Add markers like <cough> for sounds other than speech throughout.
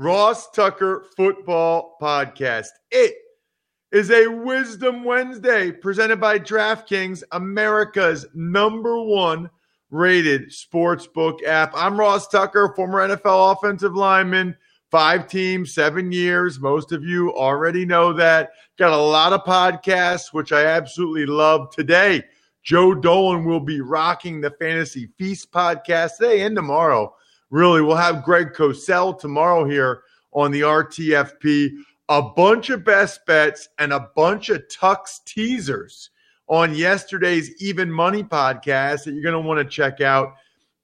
Ross Tucker Football Podcast. It is a Wisdom Wednesday presented by DraftKings, America's number one rated sportsbook app. I'm Ross Tucker, former NFL offensive lineman, five teams, seven years. Most of you already know that. Got a lot of podcasts, which I absolutely love. Today, Joe Dolan will be rocking the Fantasy Feast podcast today and tomorrow really. We'll have Greg Cosell tomorrow here on the RTFP. A bunch of best bets and a bunch of Tux teasers on yesterday's Even Money podcast that you're going to want to check out.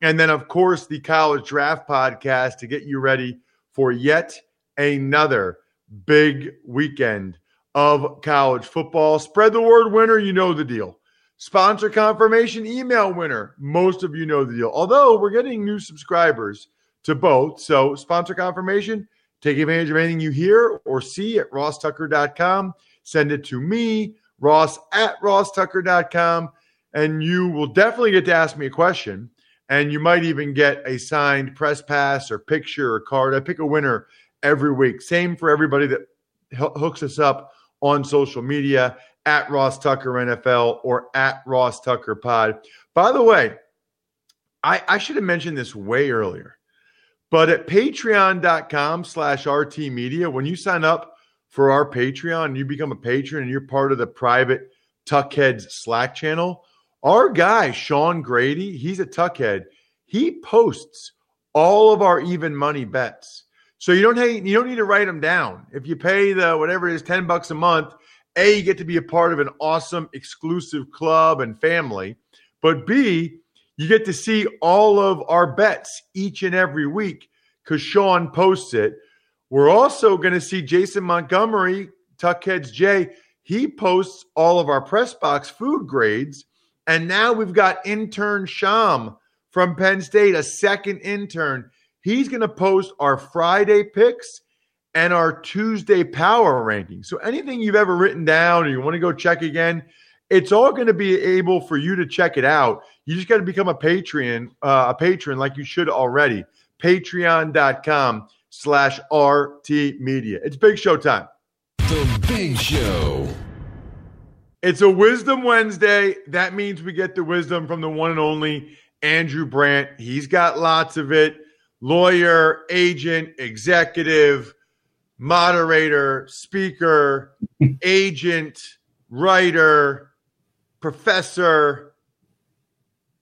And then, of course, the college draft podcast to get you ready for yet another big weekend of college football. Spread the word winner, you know the deal. Sponsor confirmation email winner. Most of you know the deal. Although we're getting new subscribers to both. So, sponsor confirmation, take advantage of anything you hear or see at rosstucker.com. Send it to me, ross at rosstucker.com, and you will definitely get to ask me a question. And you might even get a signed press pass or picture or card. I pick a winner every week. Same for everybody that hooks us up on social media at Ross Tucker NFL or at Ross Tucker Pod. By the way, I, I should have mentioned this way earlier, but at patreon.com slash RT Media, when you sign up for our Patreon, you become a patron and you're part of the private Tuckheads Slack channel. Our guy, Sean Grady, he's a Tuckhead. He posts all of our even money bets. So you don't you don't need to write them down. If you pay the whatever it is, 10 bucks a month, a, you get to be a part of an awesome exclusive club and family. But B, you get to see all of our bets each and every week because Sean posts it. We're also going to see Jason Montgomery, Tuckheads J. He posts all of our press box food grades. And now we've got intern Sham from Penn State, a second intern. He's going to post our Friday picks and our Tuesday power rankings. So anything you've ever written down or you want to go check again, it's all going to be able for you to check it out. You just got to become a Patreon, uh, a patron like you should already. Patreon.com slash RT Media. It's big show time. The Big Show. It's a Wisdom Wednesday. That means we get the wisdom from the one and only Andrew Brandt. He's got lots of it. Lawyer, agent, executive, moderator, speaker, <laughs> agent, writer, professor,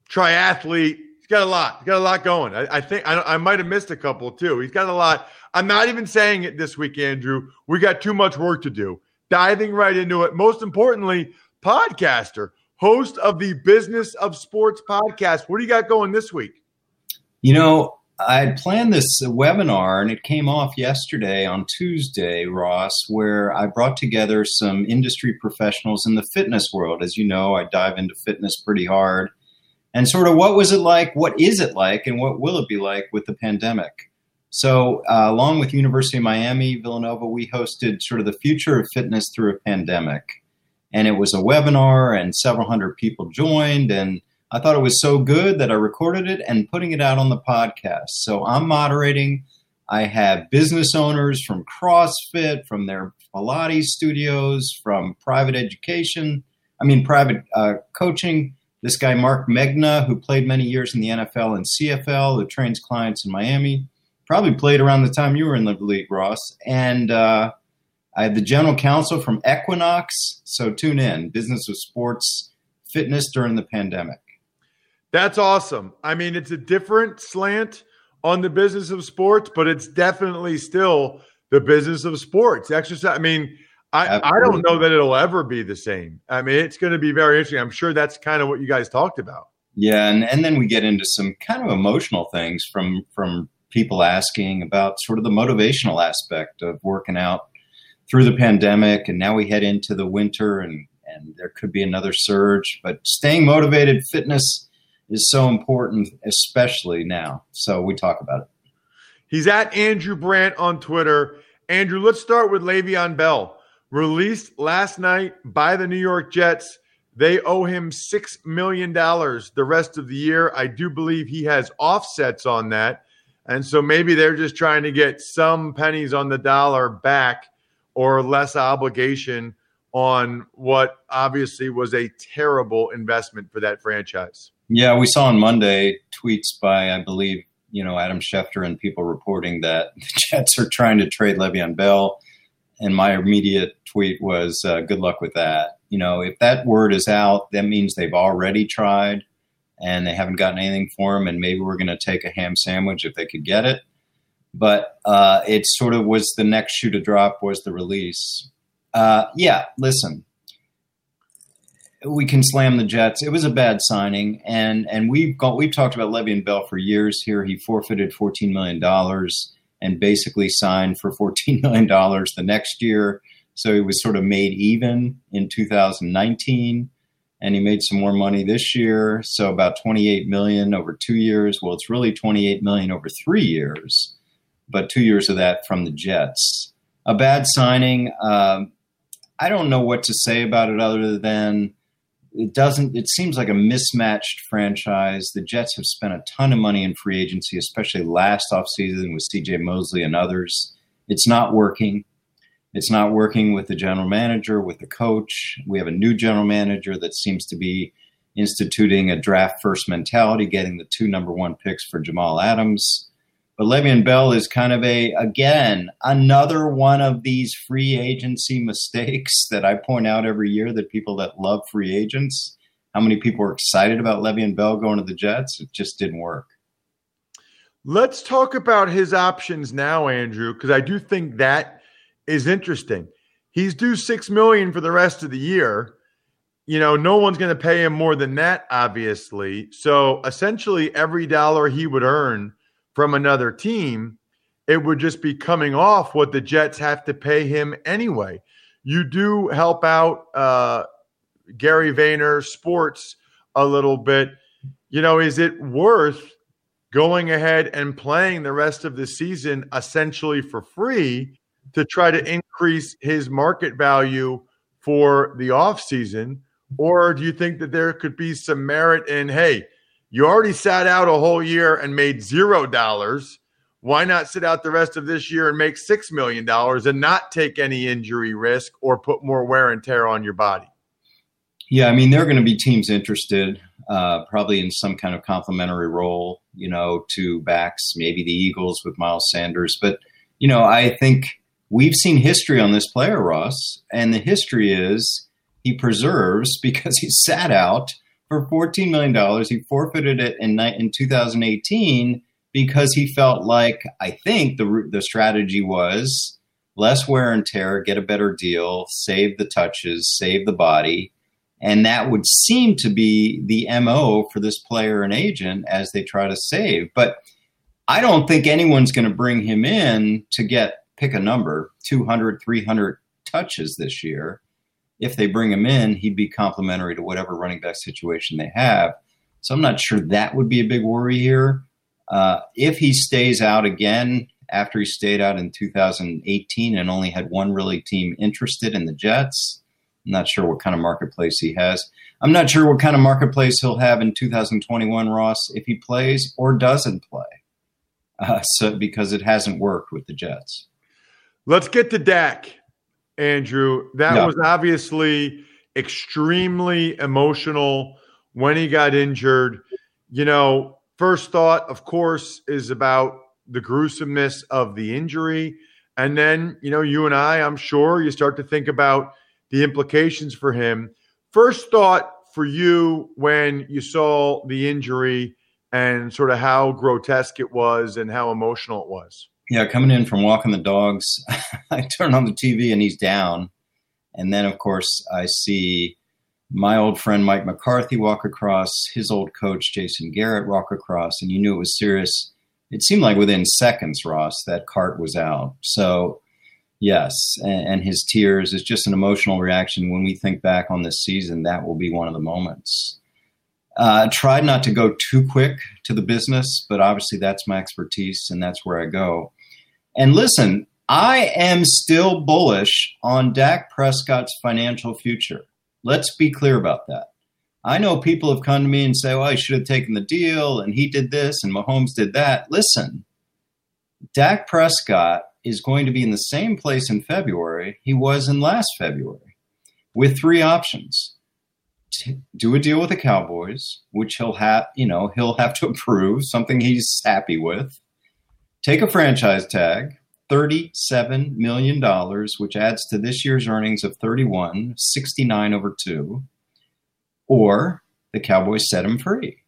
triathlete. He's got a lot. He's got a lot going. I, I think I, I might have missed a couple too. He's got a lot. I'm not even saying it this week, Andrew. We got too much work to do. Diving right into it. Most importantly, podcaster, host of the Business of Sports podcast. What do you got going this week? You know, I had planned this webinar and it came off yesterday on Tuesday, Ross, where I brought together some industry professionals in the fitness world. As you know, I dive into fitness pretty hard. And sort of what was it like, what is it like, and what will it be like with the pandemic? So, uh, along with University of Miami, Villanova, we hosted sort of the future of fitness through a pandemic. and it was a webinar, and several hundred people joined, and I thought it was so good that I recorded it and putting it out on the podcast. So I'm moderating. I have business owners from CrossFit, from their Pilates studios, from private education, I mean, private uh, coaching. This guy, Marc Megna, who played many years in the NFL and CFL, who trains clients in Miami, probably played around the time you were in the league, Ross. And uh, I have the general counsel from Equinox. So tune in Business of Sports Fitness during the pandemic. That's awesome. I mean, it's a different slant on the business of sports, but it's definitely still the business of sports. Exercise. I mean, I, I don't know that it'll ever be the same. I mean, it's going to be very interesting. I'm sure that's kind of what you guys talked about. Yeah, and, and then we get into some kind of emotional things from from people asking about sort of the motivational aspect of working out through the pandemic, and now we head into the winter, and and there could be another surge. But staying motivated, fitness is so important, especially now. So we talk about it. He's at Andrew Brandt on Twitter. Andrew, let's start with Le'Veon Bell. Released last night by the New York Jets. They owe him $6 million the rest of the year. I do believe he has offsets on that. And so maybe they're just trying to get some pennies on the dollar back or less obligation on what obviously was a terrible investment for that franchise. Yeah, we saw on Monday tweets by, I believe, you know, Adam Schefter and people reporting that <laughs> the Jets are trying to trade Le'Veon Bell. And my immediate tweet was, uh, good luck with that. You know, if that word is out, that means they've already tried and they haven't gotten anything for him. And maybe we're going to take a ham sandwich if they could get it. But uh, it sort of was the next shoe to drop was the release. Uh, yeah, listen, we can slam the Jets. It was a bad signing, and and we've got we've talked about Le'Veon Bell for years. Here, he forfeited fourteen million dollars and basically signed for fourteen million dollars the next year. So he was sort of made even in 2019, and he made some more money this year. So about 28 million over two years. Well, it's really 28 million over three years, but two years of that from the Jets. A bad signing. Um, I don't know what to say about it other than it doesn't it seems like a mismatched franchise. The jets have spent a ton of money in free agency especially last offseason with cj mosley and others. It's not working. It's not working with the general manager with the coach. We have a new general manager that seems to be instituting a draft first mentality getting the two number one picks for jamal adams but Le'Veon Bell is kind of a, again, another one of these free agency mistakes <laughs> that I point out every year that people that love free agents, how many people are excited about Le'Veon Bell going to the Jets? It just didn't work. Let's talk about his options now, Andrew, because I do think that is interesting. He's due six million for the rest of the year. You know, no one's going to pay him more than that, obviously. So essentially, every dollar he would earn from another team, it would just be coming off what the Jets have to pay him anyway. You do help out uh, Gary Vayner Sports a little bit. You know, is it worth going ahead and playing the rest of the season essentially for free to try to increase his market value for the offseason? Or do you think that there could be some merit in, hey, you already sat out a whole year and made zero dollars. Why not sit out the rest of this year and make $6 million and not take any injury risk or put more wear and tear on your body? Yeah, I mean, there are going to be teams interested, uh, probably in some kind of complementary role, you know, to backs, maybe the Eagles with Miles Sanders. But, you know, I think we've seen history on this player, Ross, and the history is he preserves <laughs> because he sat out for $14 million. He forfeited it in, in 2018 because he felt like, I think the, the strategy was less wear and tear, get a better deal, save the touches, save the body. And that would seem to be the MO for this player and agent as they try to save. But I don't think anyone's going to bring him in to get, pick a number, 200, 300 touches this year if they bring him in, he'd be complementary to whatever running back situation they have. So I'm not sure that would be a big worry here. Uh, if he stays out again after he stayed out in 2018 and only had one really team interested in the Jets, I'm not sure what kind of marketplace he has. I'm not sure what kind of marketplace he'll have in 2021, Ross, if he plays or doesn't play. Uh, so because it hasn't worked with the Jets. Let's get to Dak, Andrew. That yeah. was obviously extremely emotional when he got injured. You know, first thought, of course, is about the gruesomeness of the injury. And then, you know, you and I, I'm sure you start to think about the implications for him. First thought for you when you saw the injury and sort of how grotesque it was and how emotional it was. Yeah, coming in from walking the dogs, <laughs> I turn on the TV and he's down. And then, of course, I see my old friend Mike McCarthy walk across, his old coach Jason Garrett walk across, and you knew it was serious. It seemed like within seconds, Ross, that cart was out. So Yes, and, and, his tears is just an emotional reaction. When we think back on this season, that will be one of the moments. Uh, tried not to go too quick to the business, but obviously that's my expertise and that's where I go. And listen, I am still bullish on Dak Prescott's financial future. Let's be clear about that. I know people have come to me and say, well, I should have taken the deal and he did this and Mahomes did that. Listen, Dak Prescott is going to be in the same place in February he was in last February with three options. do a deal with the Cowboys, which he'll have, you know, he'll have to <laughs> approve, something he's happy with. Take a franchise tag, $37 million, which adds to this year's earnings of 31, 69 over 2. Or the Cowboys set him free.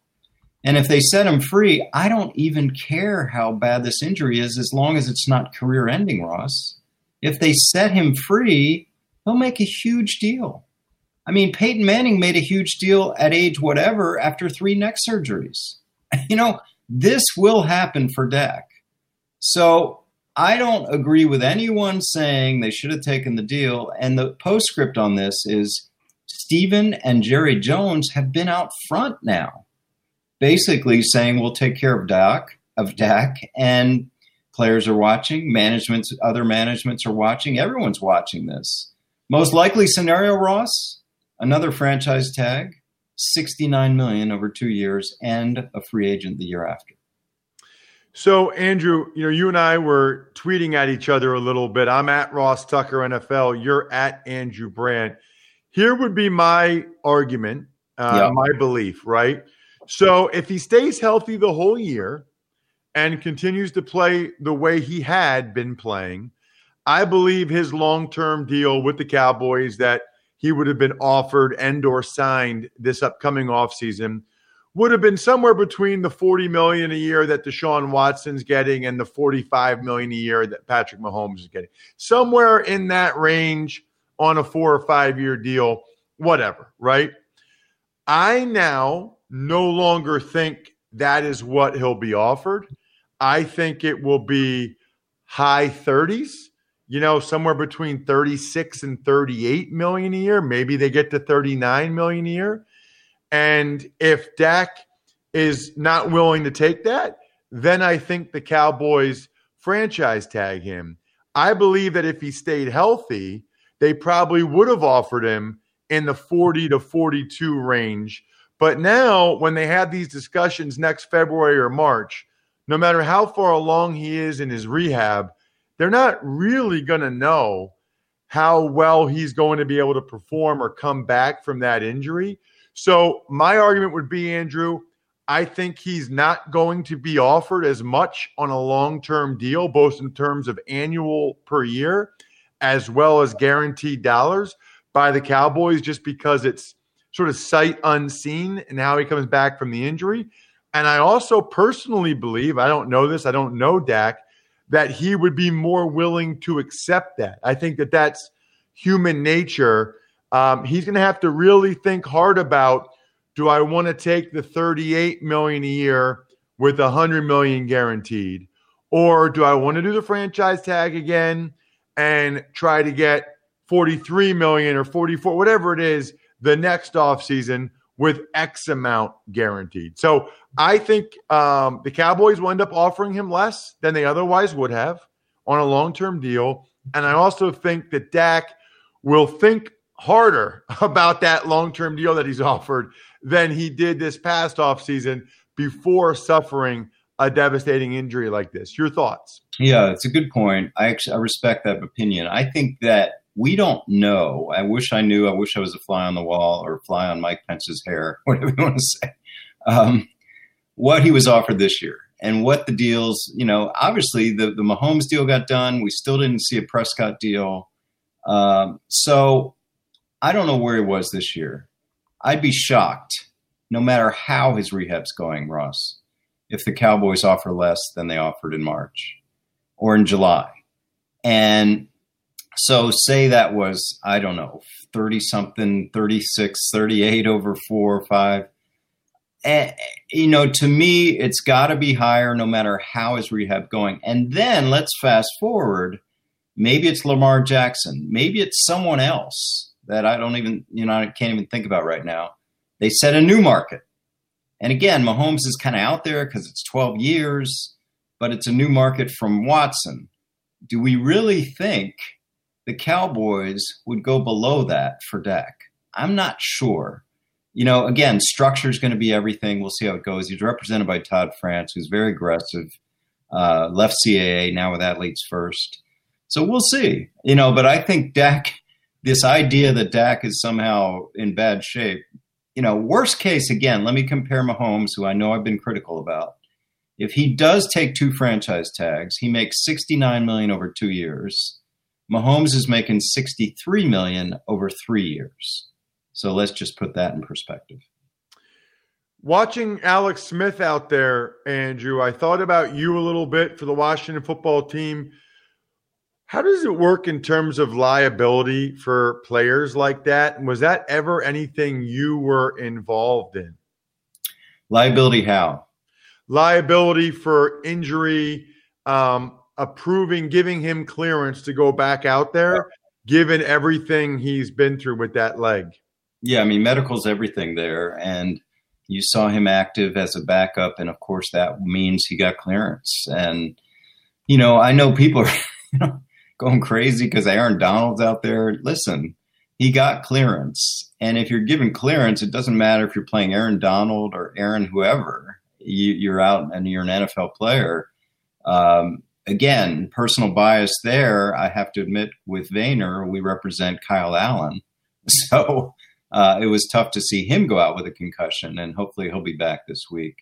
And if they set him free, I don't even care how bad this injury is as long as it's not career ending, Ross. If they set him free, he'll make a huge deal. I mean, Peyton Manning made a huge deal at age whatever after three neck surgeries. <laughs> You know, this will happen for Dak. So I don't agree with anyone saying they should have taken the deal. And the postscript on this is Stephen and Jerry Jones have been out front now basically saying we'll take care of Dak of Dak and players are watching, managements other managements are watching, everyone's watching this. Most likely scenario, Ross, another franchise tag, 69 million over 2 years and a free agent the year after. So, Andrew, you know, you and I were tweeting at each other a little bit. I'm at Ross Tucker NFL. You're at Andrew Brandt. Here would be my argument, uh, yeah. my belief, right? So if he stays healthy the whole year and continues to play the way he had been playing, I believe his long-term deal with the Cowboys that he would have been offered and or signed this upcoming offseason would have been somewhere between the 40 million a year that Deshaun Watson's getting and the 45 million a year that Patrick Mahomes is getting. Somewhere in that range on a 4 or 5 year deal, whatever, right? I now no longer think that is what he'll be offered. I think it will be high 30s, you know, somewhere between 36 and 38 million a year. Maybe they get to 39 million a year. And if Dak is not willing to take that, then I think the Cowboys franchise tag him. I believe that if he stayed healthy, they probably would have offered him in the 40 to 42 range but now, when they have these discussions next February or March, no matter how far along he is in his rehab, they're not really going to know how well he's going to be able to perform or come back from that injury. So, my argument would be, Andrew, I think he's not going to be offered as much on a long term deal, both in terms of annual per year as well as guaranteed dollars by the Cowboys, just because it's sort of sight unseen and how he comes back from the injury. And I also personally believe, I don't know this, I don't know Dak, that he would be more willing to accept that. I think that that's human nature. Um, he's going to have to really think hard about do I want to take the 38 million a year with 100 million guaranteed or do I want to do the franchise tag again and try to get 43 million or 44 whatever it is the next offseason with X amount guaranteed. So I think um, the Cowboys will end up offering him less than they otherwise would have on a long term deal. And I also think that Dak will think harder <laughs> about that long term deal that he's <laughs> offered than he did this past offseason before suffering a devastating injury like this. Your thoughts? Yeah, it's a good point. I actually I respect that opinion. I think that we don't know. I wish I knew. I wish I was a fly on the wall or fly on Mike Pence's hair, <laughs> whatever you want to say. Um, what he was offered this year and what the deals, you know, obviously the, the Mahomes deal got done. We still didn't see a Prescott deal. Um, so I don't know where he was this year. I'd be shocked, no matter how his rehab's going, Ross, if the Cowboys offer less than they offered in March or in July. And so say that was, I don't know, 30 something, 36, 38 over four or five. And, you know, to me, it's got to be higher no matter how his rehab going. And then let's fast forward. Maybe it's Lamar Jackson. Maybe it's someone else that I don't even, you know, I can't even think about right now. They set a new market. And again, Mahomes is kind of out there because it's 12 years, but it's a new market from Watson. Do we really think – the Cowboys would go below that for Dak. I'm not sure. You know, again, structure is going to be everything. We'll see how it goes. He's represented by Todd France, who's very aggressive, uh, left CAA, now with Athletes First. So we'll see. You know, but I think Dak, this idea that Dak is somehow in bad shape, you know, worst case, again, let me compare Mahomes, who I know I've been critical about. If he does take two franchise tags, he makes 69 million over two years Mahomes is making 63 million over 3 years. So let's just put that in perspective. Watching Alex Smith out there, Andrew, I thought about you a little bit for the Washington football team. How does it work in terms of liability for players like that? And was that ever anything you were involved in? Liability how? Liability for injury, um, approving, giving him clearance to go back out there, given everything he's been through with that leg. Yeah, I mean, medical's everything there. And you saw him active as a backup. And of course, that means he got clearance. And, you know, I know people are <laughs> you know, <laughs> going crazy because Aaron Donald's out there. Listen, he got clearance. And if you're given clearance, it doesn't matter if you're playing Aaron Donald or Aaron whoever, you, are out and you're an NFL player. Um, again, personal bias there, I have to admit, with Vayner, we represent Kyle Allen. <laughs> So uh, it was tough to see him go out with a concussion, and hopefully he'll be back this week.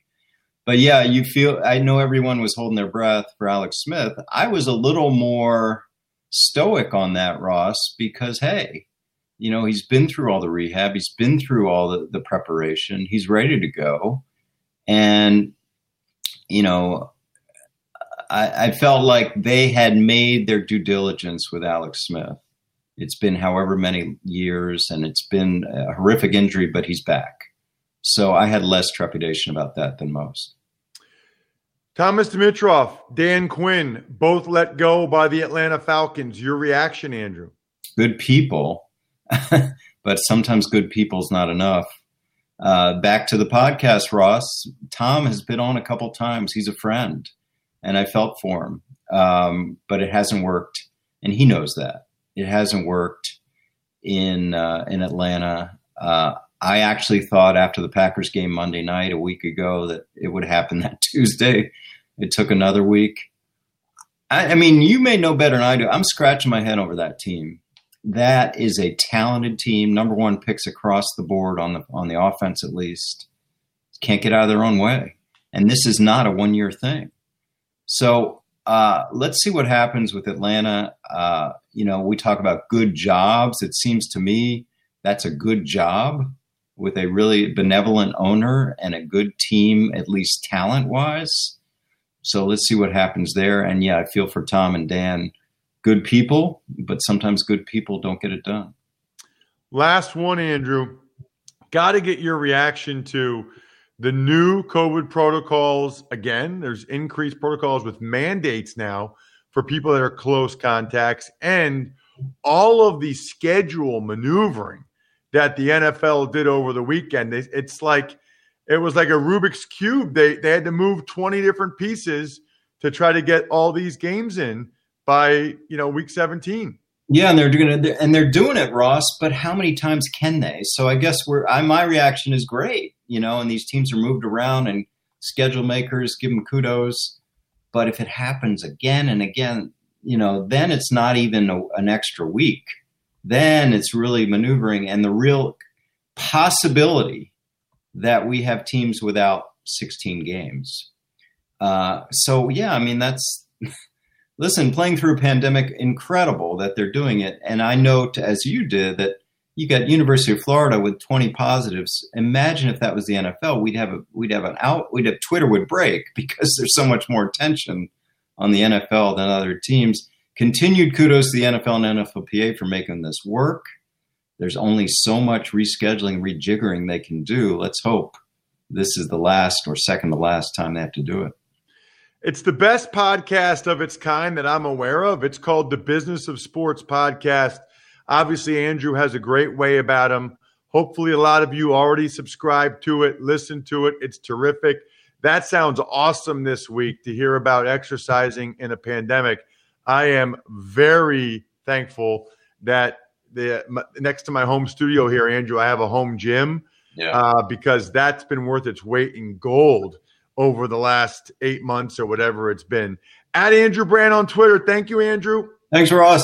But yeah, you feel, I know everyone was holding their breath for Alex Smith. I was a little more stoic on that, Ross, because hey, you know, he's been through all the rehab, he's been through all the, the preparation, he's ready to go. And, you know, I, I felt like they had made their due diligence with Alex Smith. It's been however many years, and it's been a horrific injury, but he's back. So I had less trepidation about that than most. Thomas Dimitroff, Dan Quinn, both let go by the Atlanta Falcons. Your reaction, Andrew? Good people, <laughs> but sometimes good people's not enough. Uh, back to the podcast, Ross. Tom has been on a couple times. He's a friend and I felt for him. Um, but it hasn't worked, and he knows that it hasn't worked in uh, in Atlanta. Uh, I actually thought after the Packers game Monday night a week ago that it would happen <laughs> that Tuesday. It took another week. I, I mean, you may know better than I do. I'm scratching my head over that team. That is a talented team. Number one picks across the board on the on the offense at least. Can't get out of their own way. And this is not a one year thing. So uh, let's see what happens with Atlanta. Uh, you know, we talk about good jobs. It seems to me that's a good job with a really benevolent owner and a good team, at least talent wise. So let's see what happens there. And yeah, I feel for Tom and Dan. Good people, but sometimes good people don't get it done. Last one, Andrew. Got to get your reaction to the new COVID protocols again, there's increased protocols with mandates now for people that are close contacts and all of the schedule maneuvering that the NFL did over the weekend. It's like it was like a Rubik's cube. They they had to move 20 different pieces to try to get all these games in by, you know, week 17. Yeah, and they're doing it, and they're doing it, Ross. But how many times can they? So I guess we're. I, my reaction is great, you know. And these teams are moved around, and schedule makers give them kudos. But if it happens again and again, you know, then it's not even a, an extra week. Then it's really maneuvering, and the real possibility that we have teams without 16 games. Uh, so yeah, I mean that's <laughs> listen, playing through a pandemic, incredible that they're doing it. And I note, as you did, that you got University of Florida with 20 positives. Imagine if that was the NFL, we'd have a we'd have an out we'd have Twitter would break <laughs> because there's so much more attention on the NFL than other teams. Continued kudos to the NFL and NFLPA for making this work. There's only so much rescheduling, rejiggering they can do. Let's hope this is the last or second to last time they have to do it. It's the best podcast of its kind that I'm aware of. It's called the Business of Sports Podcast. Obviously, Andrew has a great way about him. Hopefully, a lot of you already subscribe to it, listen to it. It's terrific. That sounds awesome this week to hear about exercising in a pandemic. I am very thankful that the next to my home studio here, Andrew, I have a home gym yeah. uh, because that's been worth its weight in gold over the last eight months or whatever it's been. At Andrew Brandt on Twitter. Thank you, Andrew. Thanks, Ross.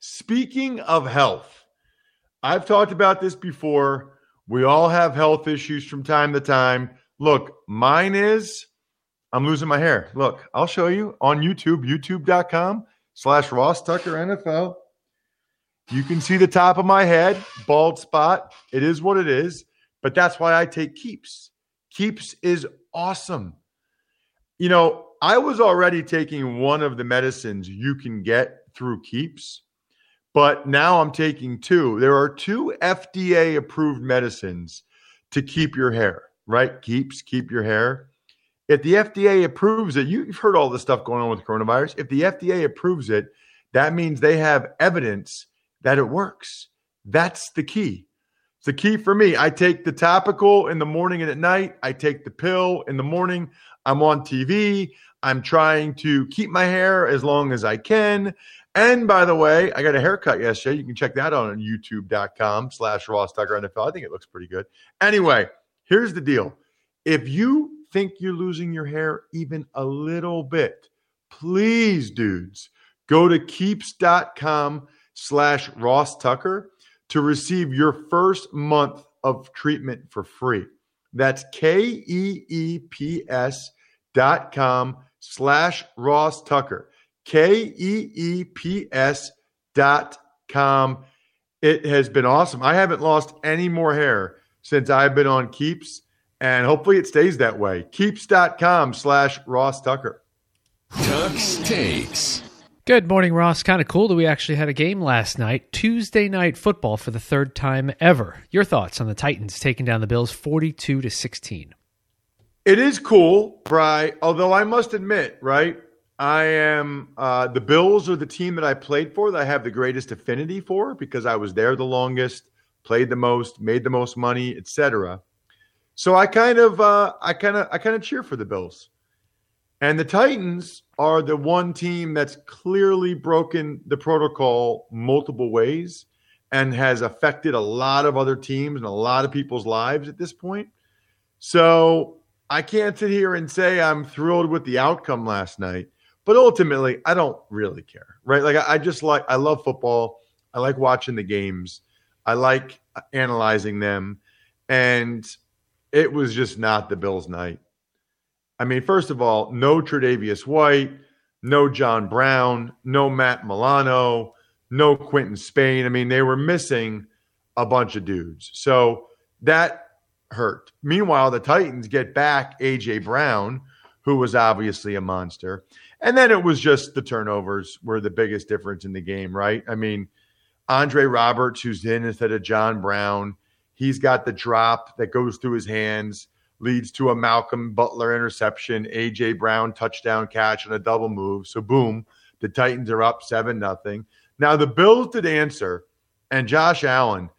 Speaking of health, I've talked about this before. We all have health issues from time to time. Look, mine is I'm losing my hair. Look, I'll show you on YouTube, youtube.com slash Ross Tucker NFL. You can see the top of my head, bald spot. It is what it is, but that's why I take Keeps. Keeps is awesome. You know, I was already taking one of the medicines you can get through Keeps, but now I'm taking two. There are two FDA approved medicines to keep your hair, right? Keeps, keep your hair. If the FDA approves it, you've heard all the stuff going on with coronavirus. If the FDA approves it, that means they have evidence that it works. That's the key. It's the key for me. I take the topical in the morning and at night. I take the pill in the morning. I'm on TV. I'm trying to keep my hair as long as I can. And by the way, I got a haircut yesterday. You can check that out on youtube.com slash Ross Tucker NFL. I think it looks pretty good. Anyway, here's the deal. If you think you're losing your hair even a little bit, please, dudes, go to keeps.com slash Ross Tucker to receive your first month of treatment for free. That's K-E-E-P-S dot com slash Ross Tucker. K-E-E-P-S dot com. It has been awesome. I haven't lost any more hair since I've been on Keeps, and hopefully it stays that way. Keeps.com slash Ross Tucker. Tux takes. Good morning, Ross. Kind of cool that we actually had a game last night. Tuesday night football for the third time ever. Your thoughts on the Titans taking down the Bills 42 to 16? It is cool, Bry. Although I must admit, right, I am uh, the Bills are the team that I played for that I have the greatest affinity for because I was there the longest, played the most, made the most money, etc. So I kind of, uh, I kind of, I kind of cheer for the Bills. And the Titans are the one team that's clearly broken the protocol multiple ways and has affected a lot of other teams and a lot of people's lives at this point. So I can't sit here and say I'm thrilled with the outcome last night, but ultimately I don't really care, right? Like I, just like I love football. I like watching the games. I like analyzing them, and it was just not the Bills' night. I mean, first of all, no Tre'Davious White, no John Brown, no Matt Milano, no Quinton Spain. I mean, they were missing a bunch of dudes. So that hurt. Meanwhile, the Titans get back AJ Brown, who was obviously a monster. And then it was just the turnovers were the biggest difference in the game, right? I mean, Andre Roberts, who's in instead of John Brown, he's got the drop that goes through his hands leads to a Malcolm Butler interception, AJ Brown touchdown catch and a double move. So boom, the Titans are up 7 nothing. Now the Bills did answer and Josh Allen,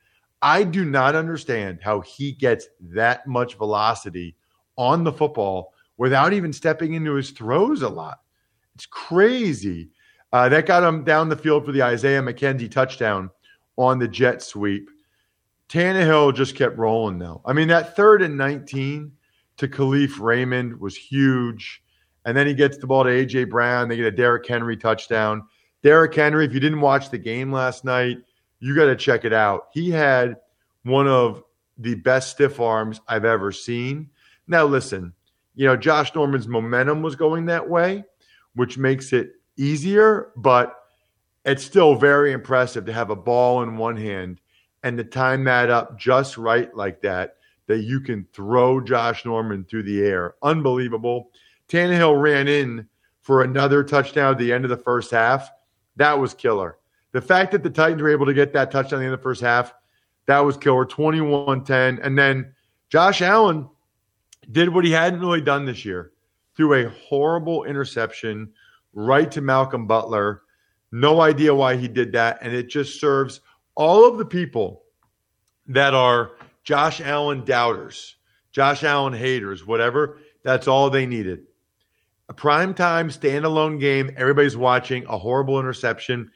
I do not understand how he gets that much velocity on the football without even stepping into his throws a lot. It's crazy. Uh, that got him down the field for the Isaiah McKenzie touchdown on the jet sweep. Tannehill just kept rolling though. I mean, that third and 19 to Kalif Raymond was huge. And then he gets the ball to AJ Brown. They get a Derrick Henry touchdown. Derrick Henry, if you didn't watch the game last night, you got to check it out. He had one of the best stiff arms I've ever seen. Now, listen, you know, Josh Norman's momentum was going that way, which makes it easier, but it's still very impressive to have a ball in one hand and to time that up just right like that, that you can throw Josh Norman through the air. Unbelievable. Tannehill ran in for another touchdown at the end of the first half. That was killer. The fact that the Titans were able to get that touchdown at the end of the first half, that was killer. 21 10. And then Josh Allen did what he hadn't really done this year threw a horrible interception right to Malcolm Butler. No idea why he did that. And it just serves all of the people that are Josh Allen doubters, Josh Allen haters, whatever. That's all they needed. A prime time standalone game. Everybody's watching a horrible interception.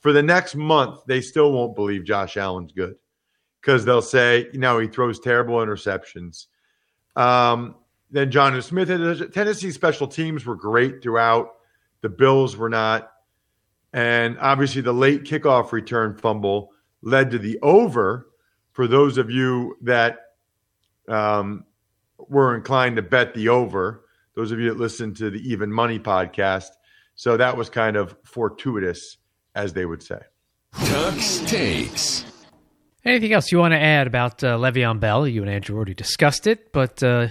For the next month, they still won't believe Josh Allen's good because they'll say, you know, he throws terrible interceptions. Um, then Jonnu Smith. Tennessee special teams were great throughout. The Bills were not. And obviously, the late kickoff return fumble led to the over for those of you that um, were inclined to bet the over, those of you that listen to the Even Money podcast. So that was kind of fortuitous, as they would say. Tux takes. Anything else you want to add about uh, Le'Veon Bell? You and Andrew already discussed it, but uh,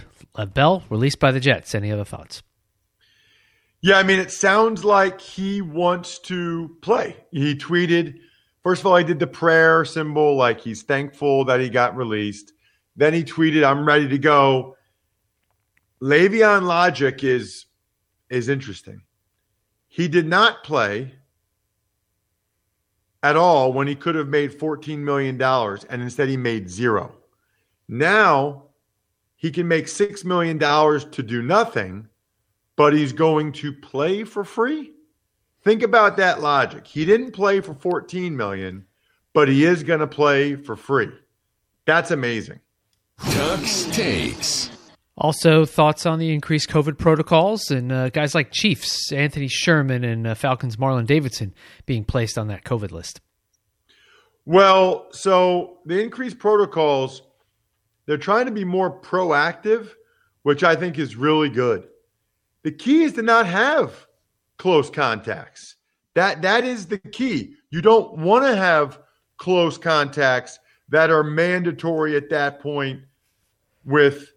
Bell released by the Jets. Any other thoughts? Yeah, I mean, it sounds like he wants to play. He tweeted, first of all, he did the prayer symbol, like he's thankful that he got released. Then he tweeted, I'm ready to go. Le'Veon logic is is interesting. He did not play at all when he could have made $14 million and instead he made zero. Now he can make $6 million to do nothing, but he's going to play for free. Think about that logic. He didn't play for 14 million, but he is going to play for free. That's amazing. Tux takes. Also, thoughts on the increased COVID protocols and uh, guys like Chiefs, Anthony Sherman, and uh, Falcons Marlon Davidson being placed on that COVID list. Well, so the increased protocols, they're trying to be more proactive, which I think is really good. The key is to not have close contacts. That that is the key. You don't want to have close contacts that are mandatory at that point with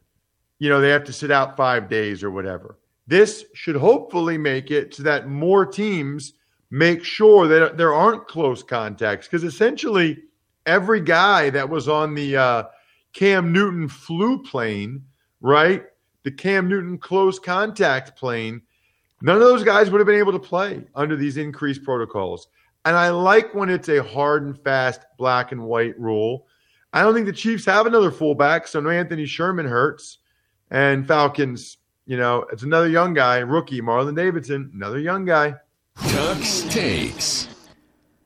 you know, they have to sit out five days or whatever. This should hopefully make it so that more teams make sure that there aren't close contacts because essentially every guy that was on the uh, Cam Newton flu plane, right? The Cam Newton close contact plane, none of those guys would have been able to play under these increased protocols. And I like when it's a hard and fast black and white rule. I don't think the Chiefs have another fullback, so no Anthony Sherman hurts. And Falcons, you know, it's another young guy, rookie, Marlon Davidson, another young guy. Tux takes.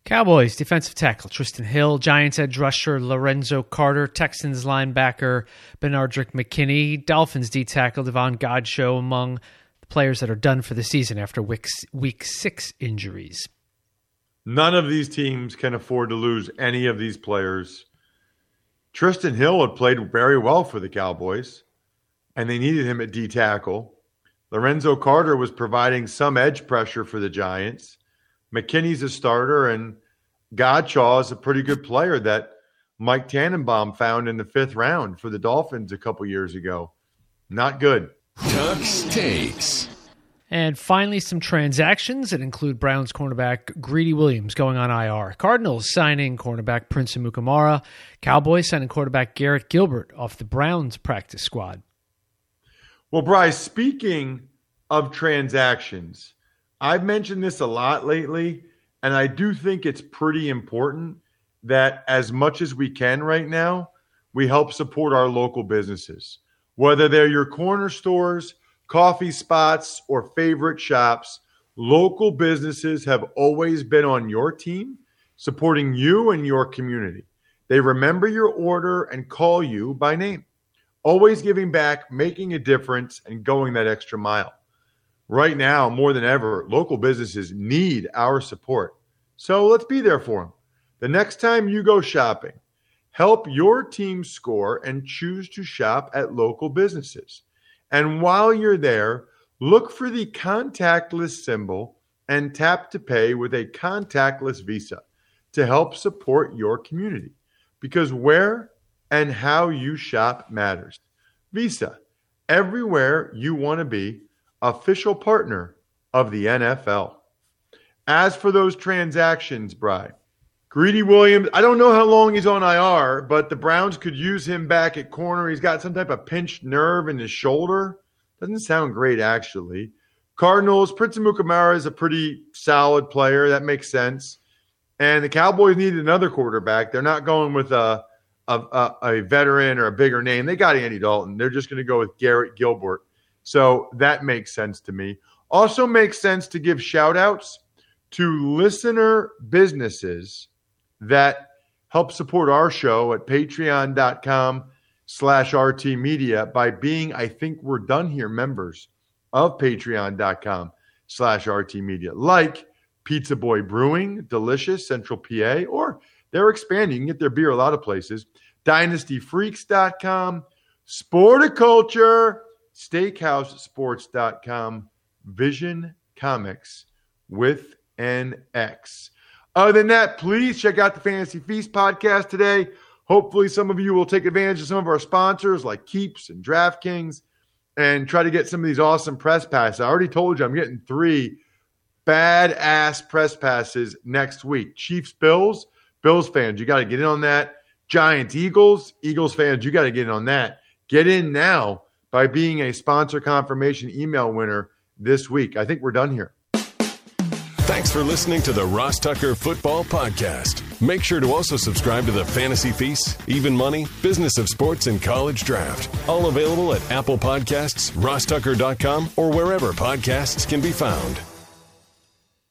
Cowboys defensive tackle Trysten Hill, Giants edge rusher Lorenzo Carter, Texans linebacker Benardrick McKinney, Dolphins D tackle Davon Godchaux among the players that are done for the season after week, week six injuries. None of these teams can afford to lose any of these players. Trysten Hill had played very well for the Cowboys and they needed him at D tackle. Lorenzo Carter was providing some edge pressure for the Giants. McKinney's a starter, and Godchaux is a pretty good player that Mike Tannenbaum found in the fifth round for the Dolphins a couple years ago. Not good. Tux takes. And finally, some transactions that include Browns cornerback Greedy Williams going on IR. Cardinals signing cornerback Prince Amukamara. Cowboys signing quarterback Garrett Gilbert off the Browns practice squad. Well, Bryce, speaking of transactions, I've mentioned this a lot lately, and I do think it's pretty important that as much as we can right now, we help support our local businesses, whether they're your corner stores, coffee spots, or favorite shops. Local businesses have always been on your team, supporting you and your community. They remember your order and call you by name, always giving back, making a difference, and going that extra mile. Right now, more than ever, local businesses need our support. So let's be there for them. The next time you go shopping, help your team score and choose to shop at local businesses. And while you're there, look for the contactless symbol and tap to pay with a contactless Visa to help support your community. Because where and how you shop matters. Visa, everywhere you want to be, official partner of the NFL. As for those transactions, Bry, Greedy Williams, I don't know how long he's on IR, but the Browns could use him back at corner. He's got some type of pinched nerve in his shoulder. Doesn't sound great, actually. Cardinals, Prince Amukamara is a pretty solid player. That makes sense. And the Cowboys need another quarterback. They're not going with a, a, a veteran or a bigger name. They got Andy Dalton. They're just going to go with Garrett Gilbert. So that makes sense to me. Also makes sense to give shout outs to listener businesses that help support our show at patreon.com slash RT Media by being, I think we're done here, members of patreon.com slash RT Media, like Pizza Boy Brewing, Delicious, Central PA, or they're expanding. You can get their beer a lot of places. DynastyFreaks.com, Sporticulture, SteakhouseSports.com, Vision Comics with an X. Other than that, please check out the Fantasy Feast podcast today. Hopefully, some of you will take advantage of some of our sponsors like Keeps and DraftKings and try to get some of these awesome press passes. I already told you I'm getting three badass press passes next week. Chiefs, Bills, Bills fans, you got to get in on that. Giants, Eagles, Eagles fans, you got to get in on that. Get in now by being a sponsor confirmation email winner this week. I think we're done here. Thanks for listening to the Ross Tucker Football Podcast. Make sure to also subscribe to the Fantasy Feast, Even Money, Business of Sports, and College Draft. All available at Apple Podcasts, rosstucker.com, or wherever podcasts can be found.